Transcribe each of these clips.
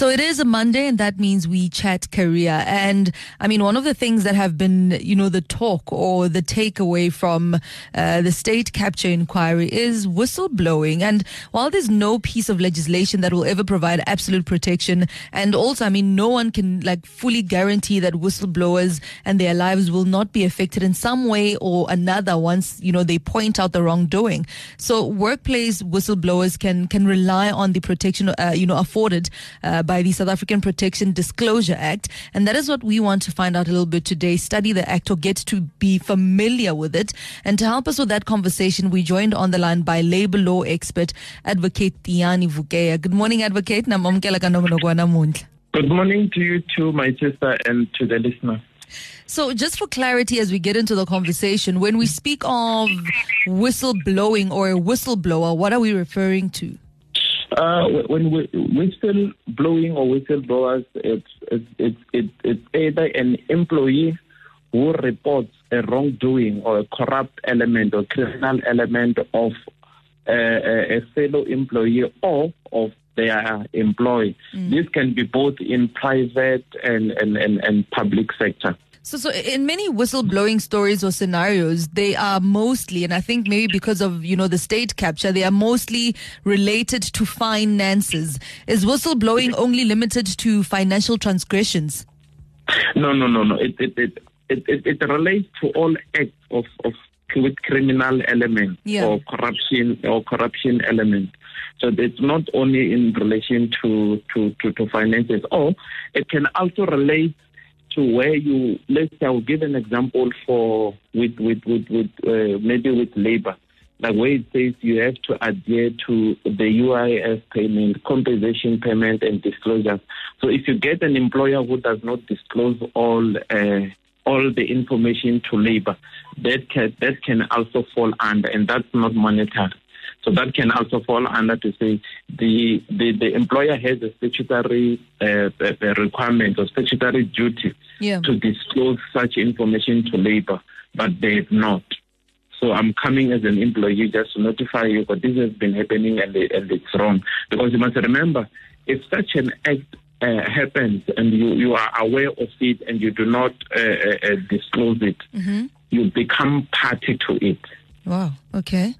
So it is a Monday, and that means we chat career. And I mean, one of the things that have been, you know, the talk or the takeaway from uh, the state capture inquiry is whistleblowing. And while there's no piece of legislation that will ever provide absolute protection, and also, I mean, no one can like fully guarantee that whistleblowers and their lives will not be affected in some way or another once, you know, they point out the wrongdoing. So workplace whistleblowers can can rely on the protection, uh, you know, afforded. Uh, by the South African Protection Disclosure Act. And that is what we want to find out a little bit today. Study the act or get to be familiar with it. And to help us with that conversation, we joined on the line by labor law expert, Advocate Tiyani Vukeya. Good morning, Advocate. Good morning to you too, my sister, and to the listener. So, just for clarity as we get into the conversation, when we speak of whistleblowing or a whistleblower, what are we referring to? Uh, when we, whistle blowing or whistleblowers, it's, it's, it's, it's, it's either an employee who reports a wrongdoing or a corrupt element or criminal element of uh, a fellow employee or of their employee. Mm. This can be both in private and, and, and, and public sector. So, so in many whistleblowing stories or scenarios, they are mostly, and I think maybe because of you know the state capture, they are mostly related to finances. Is whistleblowing only limited to financial transgressions? No, no, no, no. It it it it, it, it relates to all acts of of with criminal element yeah. or corruption or corruption element. So it's not only in relation to, to, to, to finances, or it can also relate to where you let's say I'll give an example for with with with, with uh, maybe with labor like where it says you have to adhere to the UIF payment, compensation payment, and disclosures. So if you get an employer who does not disclose all uh, all the information to labor, that can that can also fall under, and that's not monetary. So that can also fall under to say the the, the employer has a statutory uh, requirement or statutory duty yeah. to disclose such information to labor, but they have not. So I'm coming as an employee just to notify you, but this has been happening and, and it's wrong. Because you must remember, if such an act uh, happens and you, you are aware of it and you do not uh, uh, uh disclose it, mm-hmm. you become party to it. Wow. Okay.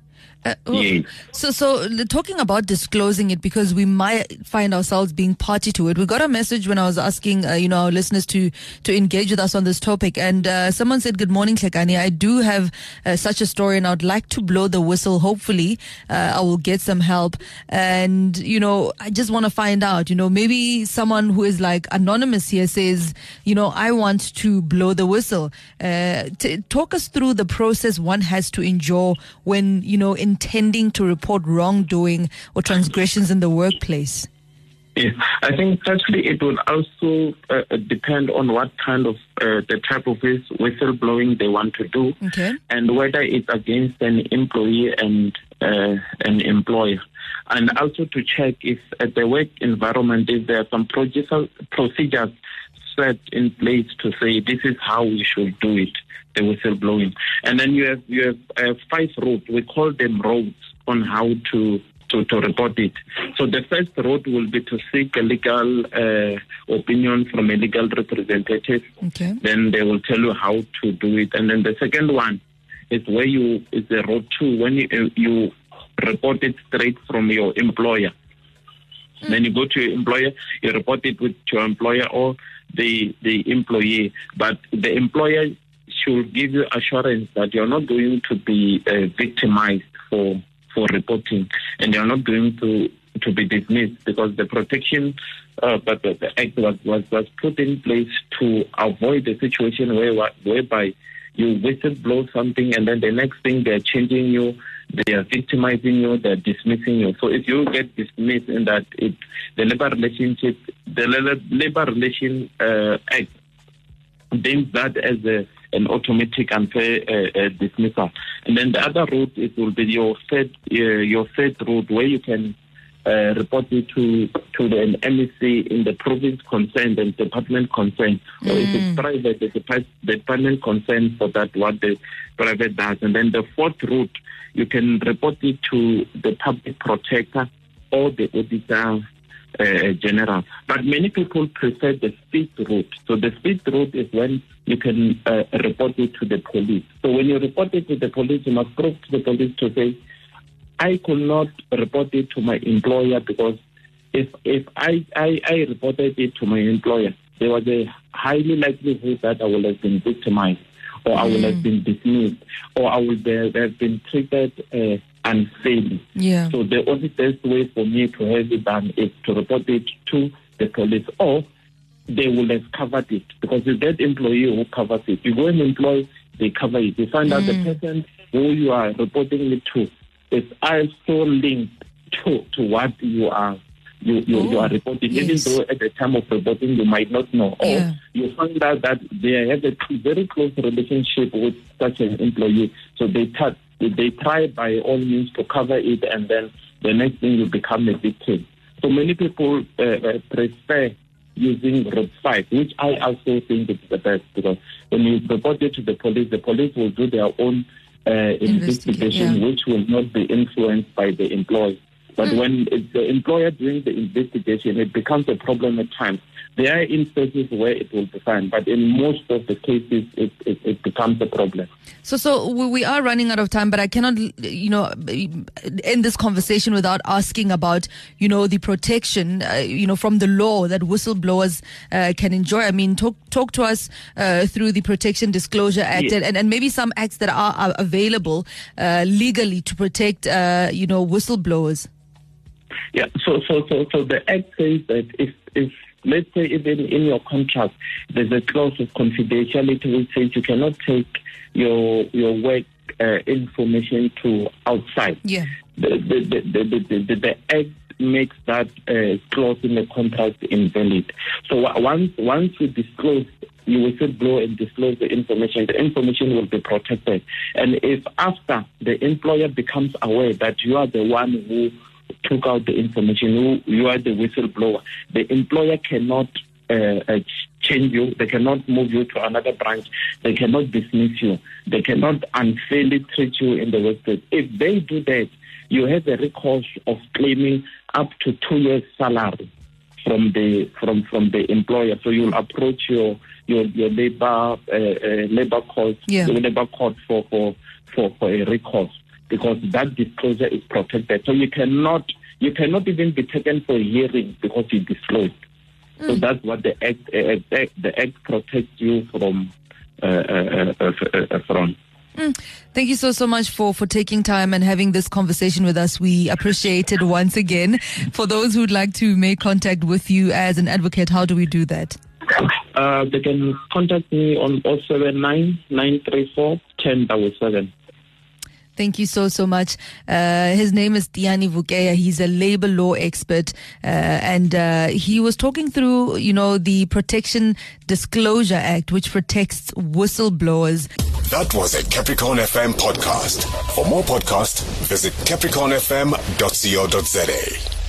Uh, yes. So, so talking about disclosing it because we might find ourselves being party to it. We got a message when I was asking, uh, you know, our listeners to to engage with us on this topic, and uh, someone said, "Good morning, Klekani. I do have uh, such a story, and I'd like to blow the whistle. Hopefully, uh, I will get some help. And you know, I just want to find out. You know, maybe someone who is like anonymous here says, you know, I want to blow the whistle. Uh, t- talk us through the process one has to endure when you know in intending to report wrongdoing or transgressions in the workplace? Yes, I think firstly it will also uh, depend on what kind of uh, the type of whistleblowing they want to do, okay. and whether it's against an employee and uh, an employer, and also to check if at the work environment if there are some procedures set in place to say this is how we should do it the whistleblowing. And then you have you have uh, five roads. We call them roads on how to to, to report it. So the first road will be to seek a legal uh, opinion from a legal representative. Okay. Then they will tell you how to do it. And then the second one is where you is the road to when you uh, you report it straight from your employer. Mm. Then you go to your employer, you report it with your employer or the the employee. But the employer should give you assurance that you're not going to be uh, victimized for for reporting, and you're not going to to be dismissed because the protection, uh, but the, the act was, was was put in place to avoid the situation where whereby you whistleblow something and then the next thing they're changing you, they are victimizing you, they're dismissing you. So if you get dismissed in that it the labor relationship, the labor relation uh, act deems that as a an automatic unfair uh, uh, dismissal. And then the other route it will be your third uh, your third route where you can uh, report it to to the MEC in the province concerned and department concerned, mm. or if it's mm. private, the department concerned for that what the private does. And then the fourth route, you can report it to the public protector or the auditor uh, general. But many people prefer the fifth route. So the fifth route is when you can uh, report it to the police. So when you report it to the police, you must prove to the police to say, I could not report it to my employer because if if I, I, I reported it to my employer, there was a highly likelihood that I would have been victimized, or I would have mm. been dismissed, or I would have been treated uh, unfairly. Yeah. So the only best way for me to have it done is to report it to the police, or they will have covered it because it's that employee who covers it. You go and employ, they cover it. You find mm. out the mm. person who you are reporting it to is also linked to, to what you are you, you, you are oh, reporting, yes. even though at the time of reporting you might not know. Or yeah. you find out that they have a very close relationship with such an employee. So they try, they try by all means to cover it and then the next thing you become a victim. So many people uh, uh, prefer using 5, which I also think is the best because when you report it to the police, the police will do their own uh, investigation, yeah. which will not be influenced by the employee. But mm. when it's the employer doing the investigation, it becomes a problem at times. There are instances where it will be fine, but in most of the cases, it, it, it, becomes a problem. So, so we are running out of time, but I cannot, you know, end this conversation without asking about, you know, the protection, uh, you know, from the law that whistleblowers uh, can enjoy. I mean, talk talk to us uh, through the Protection Disclosure Act yes. and, and maybe some acts that are, are available uh, legally to protect, uh, you know, whistleblowers. Yeah. So, so, so, so the act says that if if let's say even in your contract there's a clause of confidentiality which says you cannot take your your work uh, information to outside. Yeah. The the the the, the, the, the act makes that uh, clause in the contract invalid. So once once you disclose you will still blow and disclose the information. The information will be protected. And if after the employer becomes aware that you are the one who took out the information, you, you are the whistleblower. The employer cannot uh, uh, change you. They cannot move you to another branch. They cannot dismiss you. They cannot unfairly treat you in the workplace. If they do that, you have a recourse of claiming up to two years' salary from the from from the employer. So you'll approach your your your labor uh, uh, labor court yeah. labor court for for for for a recourse because that disclosure is protected. So you cannot you cannot even be taken for a hearing because you disclosed. Mm. So that's what the act, uh, act, the act protects you from uh, uh, uh, uh from. Mm. Thank you so so much for for taking time and having this conversation with us. We appreciate it once again. For those who'd like to make contact with you as an advocate, how do we do that? Uh, they can contact me on 079 934 1077. Thank you so, so much. Uh, his name is Tiyani Vukeya. He's a labor law expert. Uh, and uh, he was talking through, you know, the Protection Disclosure Act, which protects whistleblowers. That was a Capricorn FM podcast. For more podcasts, visit capricornfm.co.za.